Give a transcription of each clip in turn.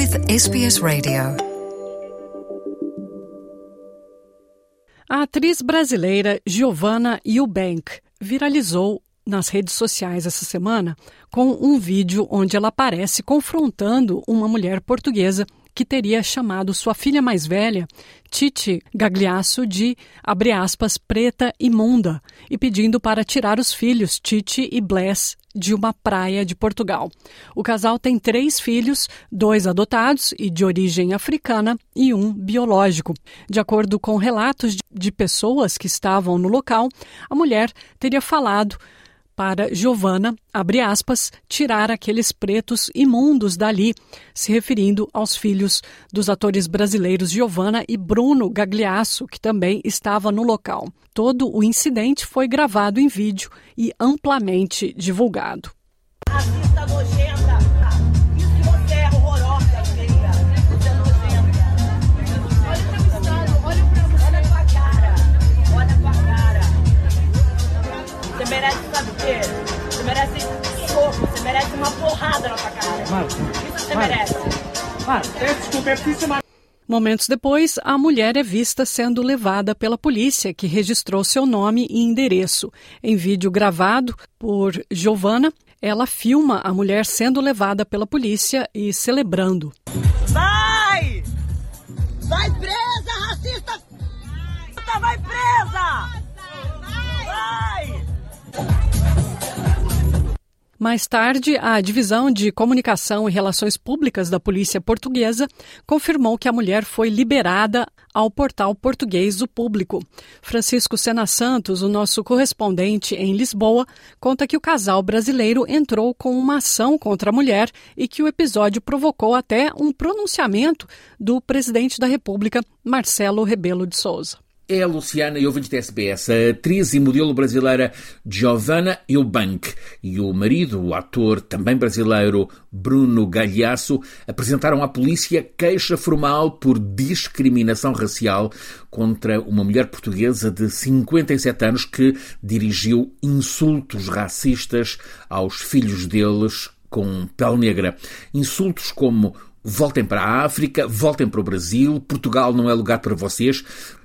with SBS Radio. A atriz brasileira Giovanna Eubank viralizou nas redes sociais essa semana com um vídeo onde ela aparece confrontando uma mulher portuguesa que teria chamado sua filha mais velha, Titi Gagliasso, de, abre aspas, preta imunda, e pedindo para tirar os filhos, Titi e Bless, de uma praia de Portugal. O casal tem três filhos, dois adotados e de origem africana e um biológico. De acordo com relatos de pessoas que estavam no local, a mulher teria falado para Giovanna, abre aspas, tirar aqueles pretos imundos dali, se referindo aos filhos dos atores brasileiros Giovanna e Bruno Gagliasso, que também estava no local. Todo o incidente foi gravado em vídeo e amplamente divulgado. Merece sabe o quê? Você merece soco, você merece uma porrada na tua cara. Mano, Isso você mano, merece. Mano, desculpa, é preciso. Momentos depois, a mulher é vista sendo levada pela polícia, que registrou seu nome e endereço. Em vídeo gravado por Giovanna, ela filma a mulher sendo levada pela polícia e celebrando. Vai! Vai presa, Mais tarde, a Divisão de Comunicação e Relações Públicas da Polícia Portuguesa confirmou que a mulher foi liberada ao portal português O Público. Francisco Sena Santos, o nosso correspondente em Lisboa, conta que o casal brasileiro entrou com uma ação contra a mulher e que o episódio provocou até um pronunciamento do presidente da República, Marcelo Rebelo de Souza é a Luciana e ouvinte da SBS, a atriz e modelo brasileira Giovanna Eubank e o marido, o ator também brasileiro Bruno Galhaço, apresentaram à polícia queixa formal por discriminação racial contra uma mulher portuguesa de 57 anos que dirigiu insultos racistas aos filhos deles com pele negra. Insultos como Voltem para a África, voltem para o Brasil, Portugal não é lugar para vocês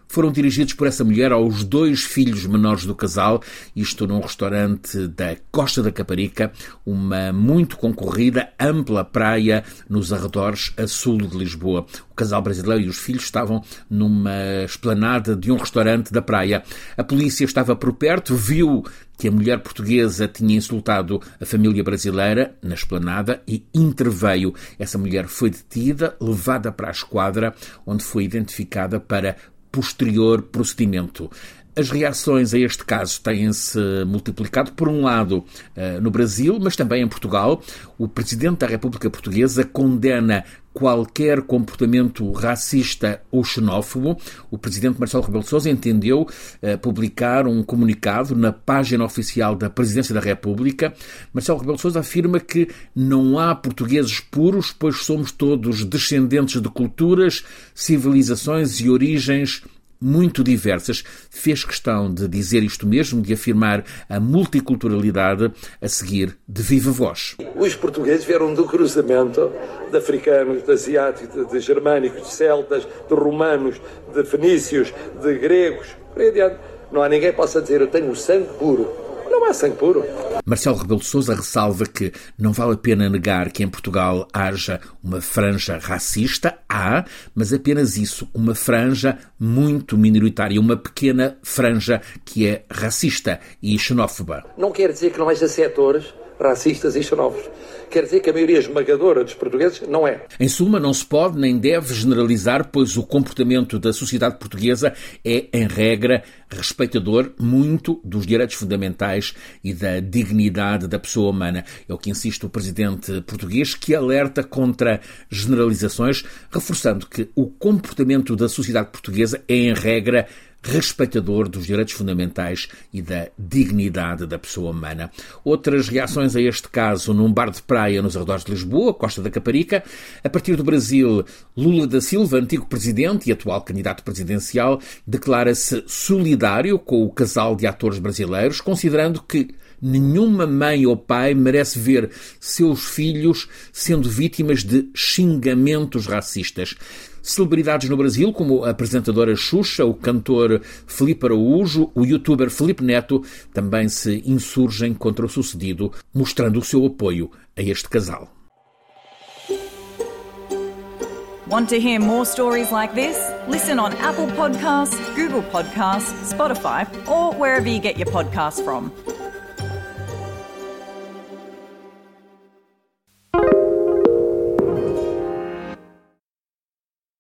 foram dirigidos por essa mulher aos dois filhos menores do casal, isto num restaurante da Costa da Caparica, uma muito concorrida, ampla praia nos arredores a sul de Lisboa. O casal brasileiro e os filhos estavam numa esplanada de um restaurante da praia. A polícia estava por perto, viu que a mulher portuguesa tinha insultado a família brasileira na esplanada e interveio. Essa mulher foi detida, levada para a esquadra, onde foi identificada para posterior procedimento. As reações a este caso têm-se multiplicado, por um lado, eh, no Brasil, mas também em Portugal. O Presidente da República Portuguesa condena qualquer comportamento racista ou xenófobo. O Presidente Marcelo Rebelo de Sousa entendeu eh, publicar um comunicado na página oficial da Presidência da República. Marcelo Rebelo de Sousa afirma que não há portugueses puros, pois somos todos descendentes de culturas, civilizações e origens muito diversas, fez questão de dizer isto mesmo, de afirmar a multiculturalidade a seguir de viva voz. Os portugueses vieram do cruzamento de africanos, de asiáticos, de germânicos, de celtas, de romanos, de fenícios, de gregos. Não há ninguém que possa dizer eu tenho sangue puro não há sangue puro. Marcelo Rebelo de Sousa ressalva que não vale a pena negar que em Portugal haja uma franja racista, há, mas apenas isso, uma franja muito minoritária, uma pequena franja que é racista e xenófoba. Não quer dizer que não haja setores racistas e xenófobos. Quer dizer que a maioria esmagadora dos portugueses não é. Em suma, não se pode nem deve generalizar, pois o comportamento da sociedade portuguesa é, em regra, respeitador muito dos direitos fundamentais e da dignidade da pessoa humana. É o que insiste o presidente português, que alerta contra generalizações, reforçando que o comportamento da sociedade portuguesa é, em regra, respeitador dos direitos fundamentais e da dignidade da pessoa humana. Outras reações a este caso num bar de praia nos arredores de Lisboa, Costa da Caparica. A partir do Brasil, Lula da Silva, antigo presidente e atual candidato presidencial, declara-se solidário com o casal de atores brasileiros, considerando que Nenhuma mãe ou pai merece ver seus filhos sendo vítimas de xingamentos racistas. Celebridades no Brasil, como a apresentadora Xuxa, o cantor Felipe Araújo, o youtuber Felipe Neto, também se insurgem contra o sucedido, mostrando o seu apoio a este casal. Want to hear more stories like this? Listen on Apple Podcasts, Google Podcasts, Spotify, or wherever you get your podcasts from.